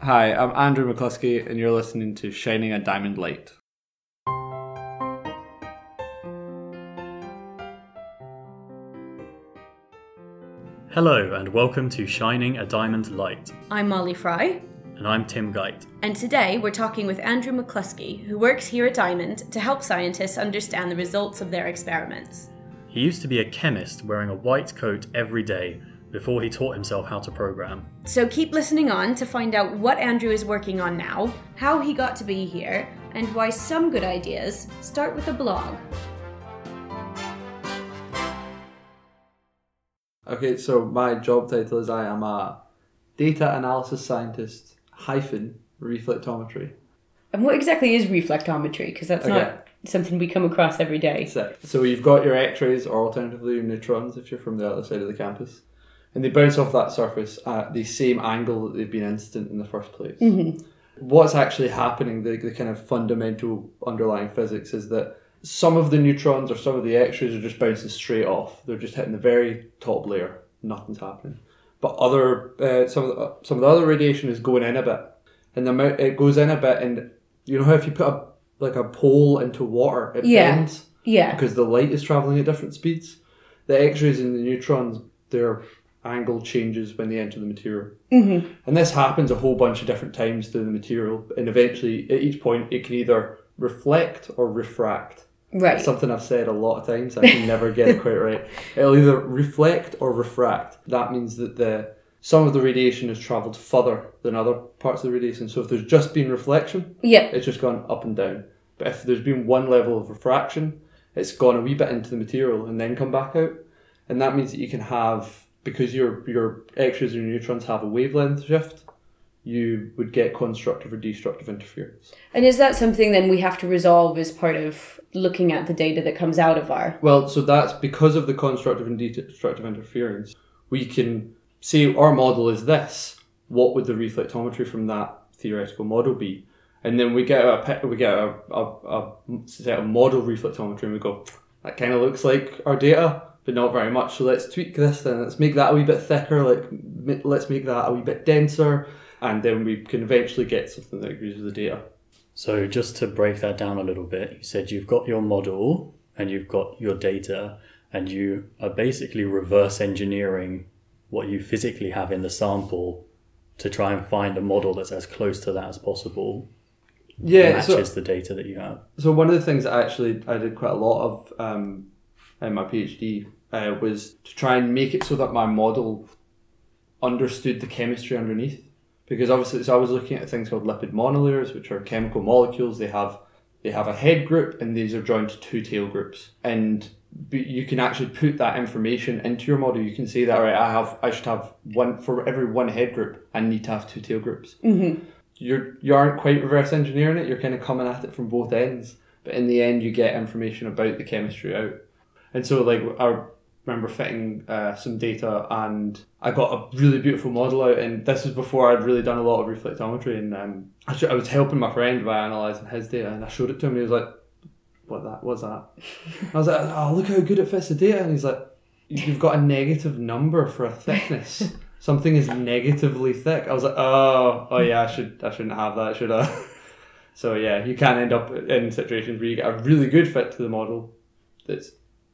Hi, I'm Andrew McCluskey, and you're listening to Shining a Diamond Light. Hello, and welcome to Shining a Diamond Light. I'm Molly Fry, And I'm Tim Geit. and today we're talking with Andrew McCluskey, who works here at Diamond to help scientists understand the results of their experiments. He used to be a chemist wearing a white coat every day before he taught himself how to program. So keep listening on to find out what Andrew is working on now, how he got to be here, and why some good ideas start with a blog. Okay, so my job title is I am a data analysis scientist hyphen reflectometry. And what exactly is reflectometry? Because that's Okay. not something we come across every day. Sick. So you've got your X-rays, or alternatively your neutrons, if you're from the other side of the campus, and they bounce off that surface at the same angle that they've been incident in the first place. What's actually happening, the, the kind of fundamental underlying physics, is that some of the neutrons or some of the X-rays are just bouncing straight off. They're just hitting the very top layer. Nothing's happening. But other uh, some of the, some of the other radiation is going in a bit, and the amount it goes in a bit, and you know how if you put a like a pole into water, it Yeah. bends Yeah. because the light is traveling at different speeds. The X-rays and the neutrons, their angle changes when they enter the material, Mm-hmm. and this happens a whole bunch of different times through the material. And eventually, at each point, it can either reflect or refract. Right. Something I've said a lot of times. I can never get it quite right. It'll either reflect or refract. That means that the some of the radiation has travelled further than other parts of the radiation. So if there's just been reflection, yeah. it's just gone up and down. But if there's been one level of refraction, it's gone a wee bit into the material and then come back out. And that means that you can have because your your X-rays and neutrons have a wavelength shift, you would get constructive or destructive interference. And is that something then we have to resolve as part of looking at the data that comes out of our? Well, so that's because of the constructive and destructive interference. We can say our model is this. What would the reflectometry from that theoretical model be? And then we get a we get a, a, a set of model reflectometry, and we go, that kind of looks like our data, but not very much. So let's tweak this, and let's make that a wee bit thicker. Like m- let's make that a wee bit denser, and then we can eventually get something that agrees with the data. So, just to break that down a little bit, you said you've got your model and you've got your data, and you are basically reverse engineering what you physically have in the sample to try and find a model that's as close to that as possible. Yeah, matches so- the data that you have. So one of the things that actually I did quite a lot of um, in my PhD uh, was to try and make it so that my model understood the chemistry underneath. Because obviously, so I was looking at things called lipid monolayers, which are chemical molecules. They have they have a head group, and these are joined to two tail groups. And you can actually put that information into your model. You can say that, all right, I have I should have one for every one head group. I need to have two tail groups you're you aren't quite reverse engineering it. You're kind of coming at it from both ends, but in the end, you get information about the chemistry out. And so, like, I remember fitting uh, some data, and I got a really beautiful model out. And this was before I'd really done a lot of reflectometry, and um, I, sh- I was helping my friend by analysing his data, and I showed it to him. And he was like, "What that? What's that?" I was like, "Oh, look how good it fits the data." And he's like, "You've got a negative number for a thickness." Something is negatively thick. I was like, oh, oh yeah, I should, I shouldn't have that, should I? So yeah, you can end up in situations where you get a really good fit to the model that's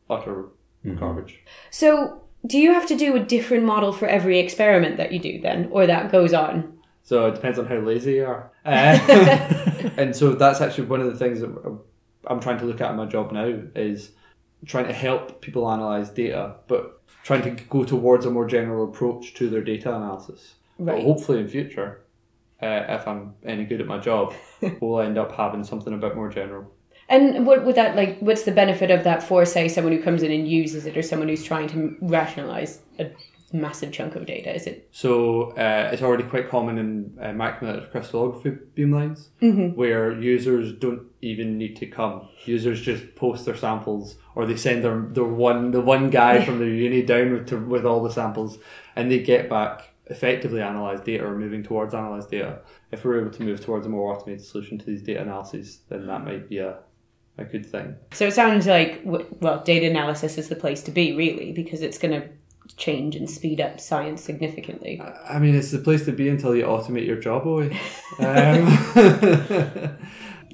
utter garbage. So, do you have to do a different model for every experiment that you do then, or that goes on? So it depends on how lazy you are. Uh, and so that's actually one of the things that I'm trying to look at in my job now is trying to help people analyze data, but trying to go towards a more general approach to their data analysis. But Right. hopefully in future, uh, if I'm any good at my job, we'll end up having something a bit more general. And what would that like? What's the benefit of that for, say, someone who comes in and uses it, or someone who's trying to rationalize a massive chunk of data? Is it? So uh, it's already quite common in uh, macromolecular crystallography beamlines, where users don't even need to come. Users just post their samples, or they send their, their one the one guy from their uni down with, to, with all the samples, and they get back effectively analysed data or moving towards analysed data. If we're able to move towards a more automated solution to these data analyses, then that might be a, a good thing. So it sounds like well, data analysis is the place to be, really, because it's going to change and speed up science significantly. I mean, it's the place to be until you automate your job away. Um,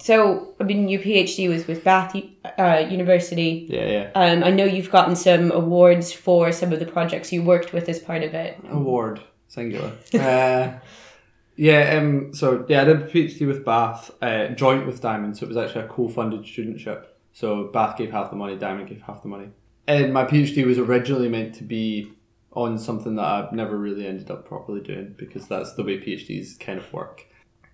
So, I mean, your PhD was with Bath uh, University. yeah, yeah. Um, I know you've gotten some awards for some of the projects you worked with as part of it. Award, singular. uh, yeah, um, so yeah, I did a PhD with Bath, uh, joint with Diamond, so it was actually a co-funded studentship. So Bath gave half the money, Diamond gave half the money. And my PhD was originally meant to be on something that I've never really ended up properly doing because that's the way PhDs kind of work.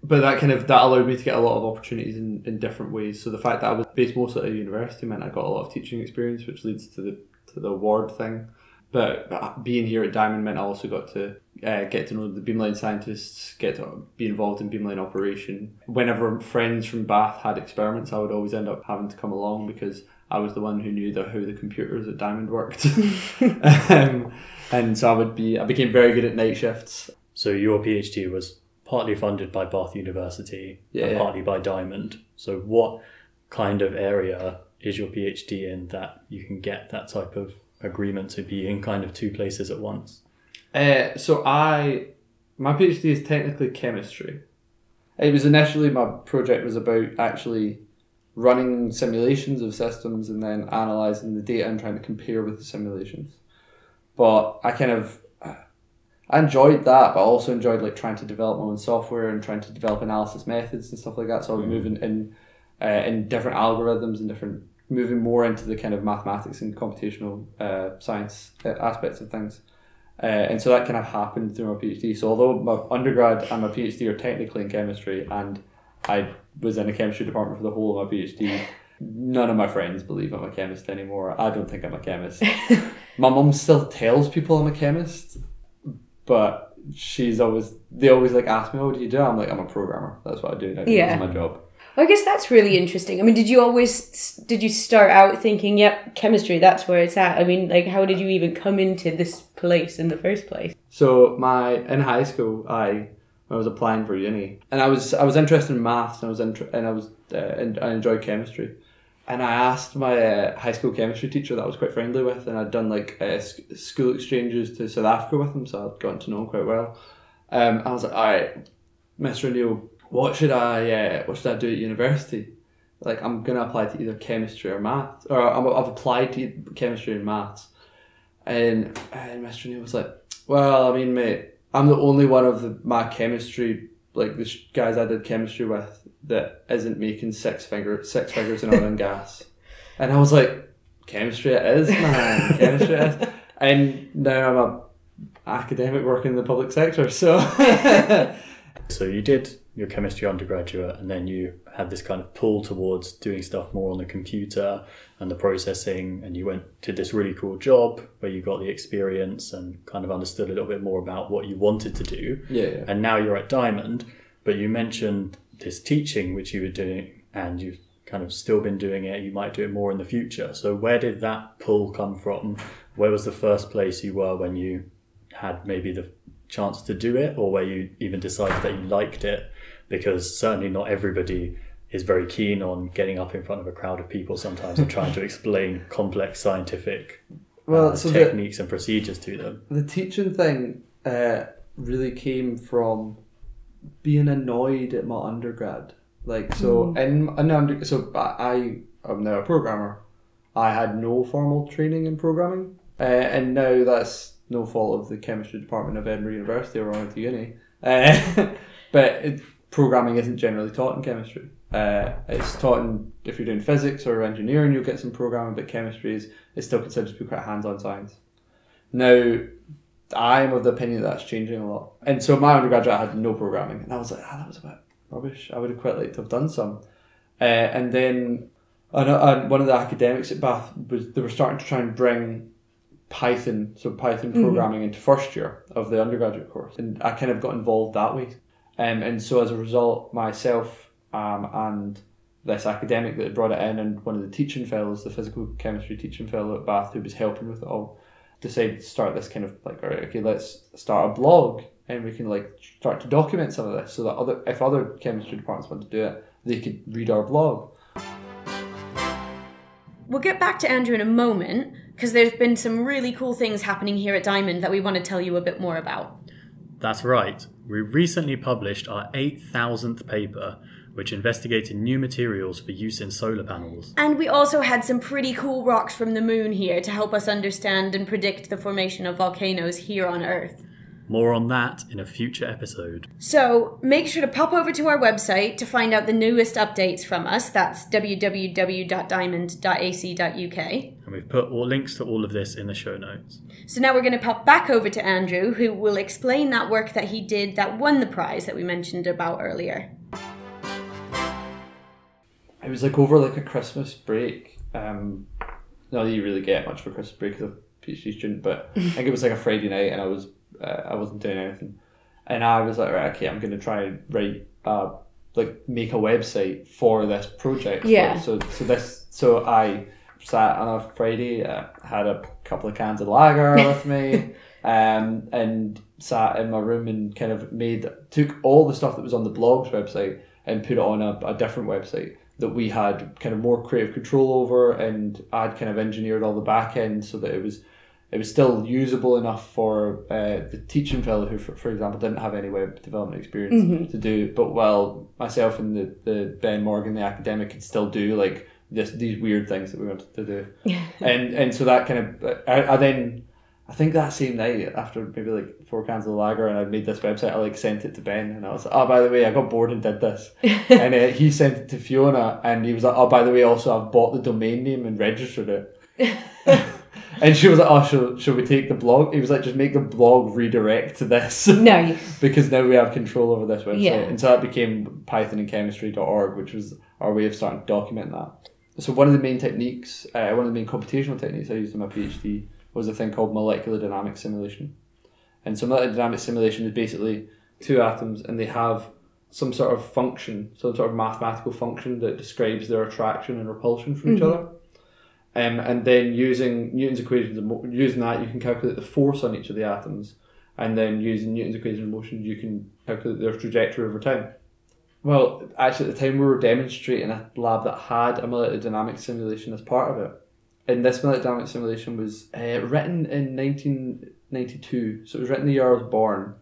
But that kind of that allowed me to get a lot of opportunities in, in different ways. So the fact that I was based mostly at a university meant I got a lot of teaching experience, which leads to the to the award thing. But, but being here at Diamond meant I also got to uh, get to know the beamline scientists, get to be involved in beamline operation. Whenever friends from Bath had experiments, I would always end up having to come along because I was the one who knew the, how the computers at Diamond worked. um, and so I would be, I became very good at night shifts. So your PhD was partly funded by Bath University Yeah, and yeah. partly by Diamond. So what kind of area is your PhD in that you can get that type of agreement to be in kind of two places at once? Uh, so I, my PhD is technically chemistry. It was initially my project was about actually running simulations of systems and then analyzing the data and trying to compare with the simulations. But I kind of I enjoyed that, but I also enjoyed like trying to develop my own software and trying to develop analysis methods and stuff like that. So I was moving in uh, in different algorithms and different moving more into the kind of mathematics and computational uh, science uh, aspects of things. Uh, and so that kind of happened through my PhD. So although my undergrad and my PhD are technically in chemistry, and I was in a chemistry department for the whole of my PhD, none of my friends believe I'm a chemist anymore. I don't think I'm a chemist. my mum still tells people I'm a chemist, but she's always they always like ask me, "Oh, what do you do?" I'm like, "I'm a programmer. That's what I do now. Yeah. That's my job." I guess that's really interesting. I mean, did you always did you start out thinking, "Yep, chemistry, that's where it's at"? I mean, like, how did you even come into this place in the first place? So my in high school, I I was applying for uni, and I was I was interested in maths, and I was inter- and I was uh, and I enjoyed chemistry, and I asked my uh, high school chemistry teacher that I was quite friendly with, and I'd done like uh, sc- school exchanges to South Africa with him, so I'd gotten to know him quite well. Um, I was like, all right, Mr. O'Neill, what should I uh, what should I do at university? Like I'm gonna apply to either chemistry or maths, or I'm, I've applied to chemistry and maths, and, and Mr. O'Neill was like, well, I mean, mate, I'm the only one of the, my chemistry, like the sh- guys I did chemistry with, that isn't making six figure six figures in oil and gas. And I was like, chemistry it is, man, chemistry it is. And now I'm a academic working in the public sector, so So you did your chemistry undergraduate, and then you had this kind of pull towards doing stuff more on the computer and the processing, and you went did this really cool job where you got the experience and kind of understood a little bit more about what you wanted to do. yeah, yeah. And now you're at Diamond, but you mentioned this teaching which you were doing, and you've kind of still been doing it. You might do it more in the future. So where did that pull come from? Where was the first place you were when you had maybe the chance to do it, or where you even decided that you liked it? Because certainly not everybody is very keen on getting up in front of a crowd of people sometimes and trying to explain complex scientific Well, uh, so the- techniques and procedures to them. the teaching thing uh, really came from being annoyed at my undergrad. Like so, in, in under, so I am now a programmer. I had no formal training in programming, uh, and now that's no fault of the chemistry department of Edinburgh University or Arlington Uni. Uh, but it, programming isn't generally taught in chemistry. Uh, it's taught in if you're doing physics or engineering, you'll get some programming, but chemistry is, is still considered to be quite hands-on science. Now, I'm of the opinion that that's changing a lot. And so my undergraduate had no programming, and I was like, ah, that was a bit rubbish. I would have quite liked to have done some. Uh, and then and, and one of the academics at Bath was they were starting to try and bring Python, so Python programming into first year of the undergraduate course, and I kind of got involved that way. Um, and so as a result, myself um, and this academic that had brought it in, and one of the teaching fellows, the physical chemistry teaching fellow at Bath, who was helping with it all, decided to start this kind of like, all right, okay, let's start a blog, and we can like start to document some of this, so that other if other chemistry departments want to do it, they could read our blog. We'll get back to Andrew in a moment, because there's been some really cool things happening here at Diamond that we want to tell you a bit more about. That's right. We recently published our 8,000th paper, which investigated new materials for use in solar panels. And we also had some pretty cool rocks from the moon here to help us understand and predict the formation of volcanoes here on Earth. More on that in a future episode. So make sure to pop over to our website to find out the newest updates from us. That's www.diamond.ac.uk. And we've put all links to all of this in the show notes. So now we're going to pop back over to Andrew, who will explain that work that he did that won the prize that we mentioned about earlier. It was like over like a Christmas break. Um, not that you really get much for Christmas break as a PhD student, but I think it was like a Friday night, and I was uh, I wasn't doing anything, and I was like, right, okay, I'm gonna try and write uh like make a website for this project. Yeah. So so this so I sat on a Friday, uh, had a couple of cans of lager with me, um, and sat in my room and kind of made took all the stuff that was on the blog's website and put it on a, a different website that we had kind of more creative control over and I'd kind of engineered all the back end so that it was it was still usable enough for uh, the teaching fellow who for, for example didn't have any web development experience to do. But while myself and the, the Ben Morgan the academic could still do like this these weird things that we wanted to do. And and so that kind of I, I then I think that same night after maybe like four cans of lager and I made this website I like sent it to Ben and I was like oh by the way I got bored and did this. And uh, he sent it to Fiona and he was like oh by the way also I've bought the domain name and registered it and she was like oh shall, shall we take the blog? He was like just make the blog redirect to this. No, because now we have control over this website. Yeah. and so that became pythoninchemistry.org which was our way of starting to document that. So one of the main techniques uh, one of the main computational techniques I used in my PhD was a thing called molecular dynamic simulation. And so molecular dynamic simulation is basically two atoms and they have some sort of function some sort of mathematical function that describes their attraction and repulsion from each other um, and then using Newton's equations of using that you can calculate the force on each of the atoms and then using Newton's equation of motion, you can calculate their trajectory over time. Well, actually, at the time we were demonstrating a lab that had a molecular dynamics simulation as part of it. And this molecular dynamics simulation was uh, written in 1992, so it was written the year I was born,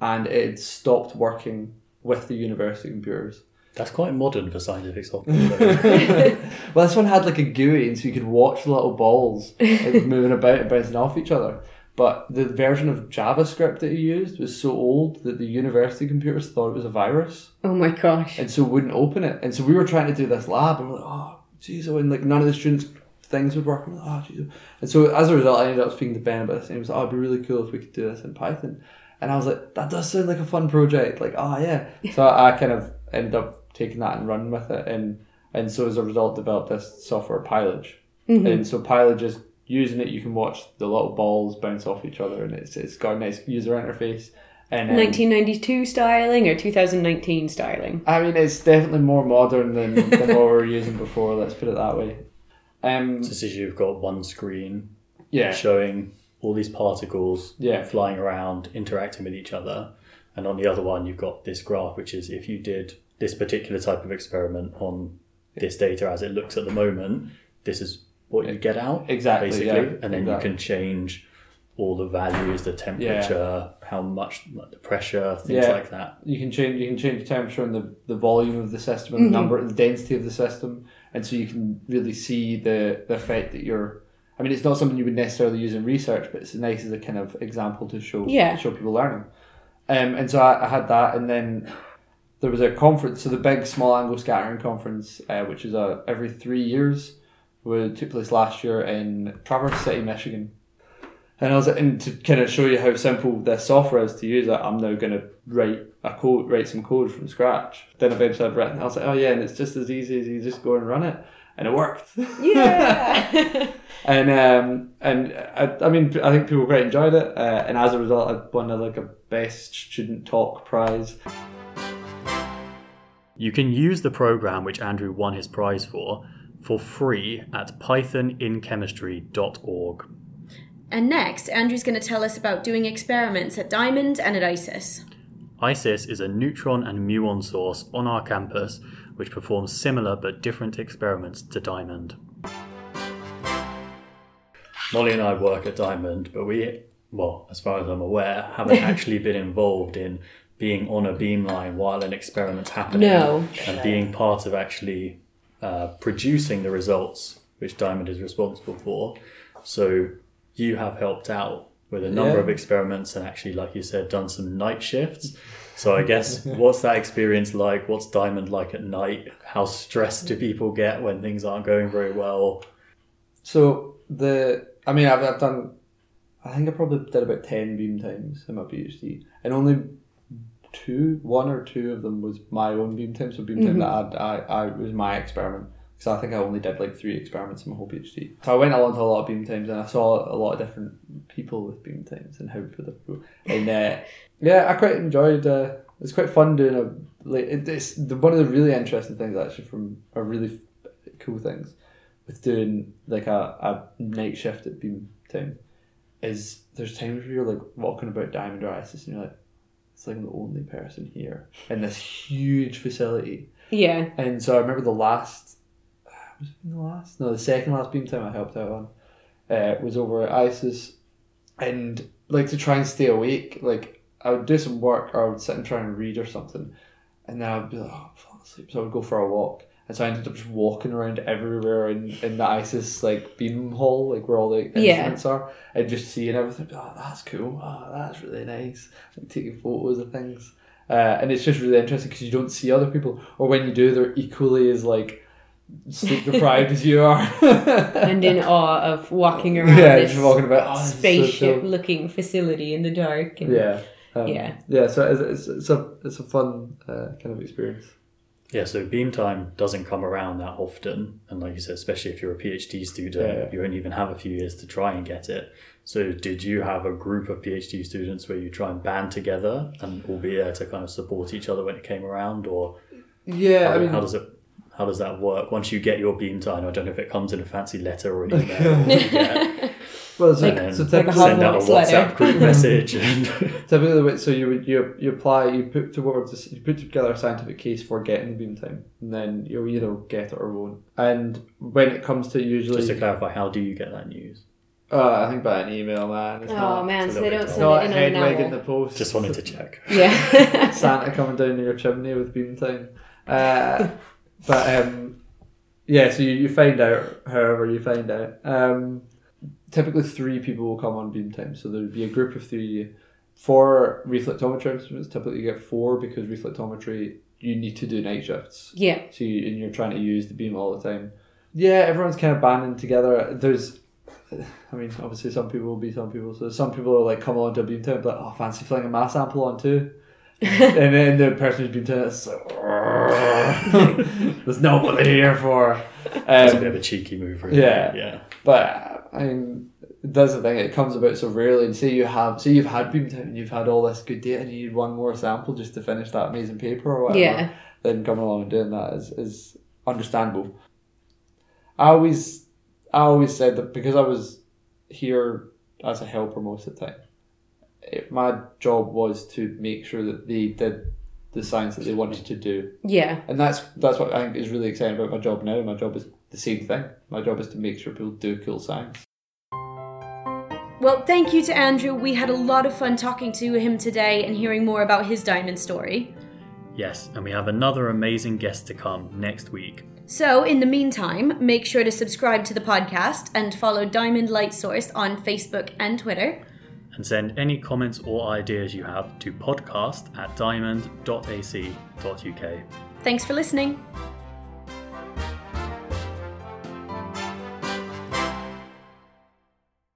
and it stopped working with the university computers. That's quite modern for scientific software. Well, this one had like a GUI, and so you could watch the little balls like, moving about and bouncing off each other. But the version of JavaScript that he used was so old that the university computers thought it was a virus, oh my gosh. and so wouldn't open it. And so we were trying to do this lab, and we're like, oh, jeez, oh, and like none of the students' things would work. And we're like, oh, jeez. And so as a result, I ended up speaking to Ben about this, and he was like, oh, it'd be really cool if we could do this in Python. And I was like, that does sound like a fun project. Like, oh yeah. So I kind of ended up taking that and running with it, and and so as a result, developed this software pylj. And so pylj is using it. You can watch the little balls bounce off each other, and it's it's got a nice user interface. And um, 1992 styling or 2019 styling? I mean, it's definitely more modern than, than what we were using before. Let's put it that way. Um, This is you've got one screen yeah, showing all these particles Yeah. flying around, interacting with each other. And on the other one, you've got this graph, which is if you did this particular type of experiment on this data as it looks at the moment, this is what you get out. Exactly, Basically. yeah, and then exactly. you can change all the values, the temperature, how much, like the pressure, things Yeah. like that. you can change you can change the temperature and the, the volume of the system and the number the density of the system, and so you can really see the the effect that you're. I mean, it's not something you would necessarily use in research, but it's nice as a kind of example to show Yeah. show people learning. Um, and so I, I had that, and then there was a conference. So the big small angle scattering conference, uh, which is a every three years, would took place last year in Traverse City, Michigan. And I was and to kind of show you how simple this software is to use it, I'm now going to write a code, write some code from scratch. Then eventually I'd written, I was like, oh yeah, and it's just as easy as you just go and run it, and it worked. Yeah. and um, and I, I mean, I think people quite enjoyed it, uh, and as a result, I won a, like a best student talk prize. You can use the program which Andrew won his prize for for free at pythoninchemistry.org. and next, Andrew's going to tell us about doing experiments at Diamond and at ISIS. ISIS is a neutron and muon source on our campus which performs similar but different experiments to Diamond. Molly and I work at Diamond, but we, well, as far as I'm aware, haven't actually been involved in being on a beamline while an experiment's happening No. and being part of actually uh, producing the results which Diamond is responsible for. So you have helped out with a number Yeah. of experiments and actually, like you said, done some night shifts. So I guess what's that experience like? What's Diamond like at night? How stressed do people get when things aren't going very well? So the, I mean, I've, I've done, I think I probably did about ten beam times in my PhD, and only two, one or two of them was my own beam time. So beam time that I'd, I, I was my experiment. Because I think I only did like three experiments in my whole PhD. So I went along to a lot of beam times, and I saw a lot of different people with beam times and how different. And uh, yeah, I quite enjoyed. Uh, it's quite fun doing a like it, it's the, one of the really interesting things actually from a really f- cool things with doing like a, a night shift at beam time is there's times where you're like walking about Diamond or Isis and you're like it's like I'm the only person here in this huge facility. Yeah. and so I remember the last was it the last? No the second last beam time I helped out on uh, was over at ISIS and like to try and stay awake like I would do some work or I would sit and try and read or something. And then I'd be like oh I'm falling asleep. So I would go for a walk and so I ended up just walking around everywhere in, in the ISIS like beam hall like where all the Yeah. instruments are and just seeing everything oh that's cool oh that's really nice like taking photos of things uh, and it's just really interesting because you don't see other people, or when you do, they're equally as like sleep deprived as you are. And in awe of walking around yeah, just walking about oh, so spaceship cool. looking facility in the dark. And Yeah, um, Yeah. yeah. So it's, it's, it's a it's a fun uh, kind of experience. Yeah, so beam time doesn't come around that often, and like you said, especially if you're a PhD student, Yeah. you only even have a few years to try and get it. So, did you have a group of PhD students where you try and band together and all be there to kind of support each other when it came around, or Yeah, how, I mean, how does it? How does that work? Once you get your beam time, I don't know if it comes in a fancy letter or an email. or you get- well, so, and then so typically, send out a WhatsApp group message. And typically the way, so you would you you apply you put towards you put together a scientific case for getting the beam time, and then you'll either get it or won't. And when it comes to usually, just to clarify, how do you get that news? uh, I think by an email, man. It's Oh not, man, so they don't send not it in head an in the post. Just wanted to check. Yeah. Santa coming down your chimney with beam time. Uh, but um, yeah, so you, you find out however you find out. Um, typically, three people will come on beam time, so there would be a group of three. For reflectometry instruments, typically you get four because reflectometry you need to do night shifts. yeah. So you, and you're trying to use the beam all the time. Yeah, everyone's kind of banding together. There's, I mean, obviously some people will be some people. So some people are like come on to a beam time, but oh, fancy flying a mass sample on too. and then the person who's beam time is like, that's not what they're here for. It's a bit of Um, a cheeky move, really. yeah. yeah. but I mean, that's the thing. It comes about so rarely. And say you have, say you've had beam time and you've had all this good data, and you need one more sample just to finish that amazing paper or whatever Yeah. then coming along and doing that is, is understandable. I always I always said that because I was here as a helper most of the time, it, my job was to make sure that they did the science that they wanted to do, Yeah. and that's that's what I think is really exciting about my job now. My job is the same thing. My job is to make sure people do cool science. Well, thank you to Andrew. We had a lot of fun talking to him today and hearing more about his diamond story. Yes, and we have another amazing guest to come next week. So, in the meantime, make sure to subscribe to the podcast and follow Diamond Light Source on Facebook and Twitter. And send any comments or ideas you have to podcast at diamond.ac.uk. Thanks for listening.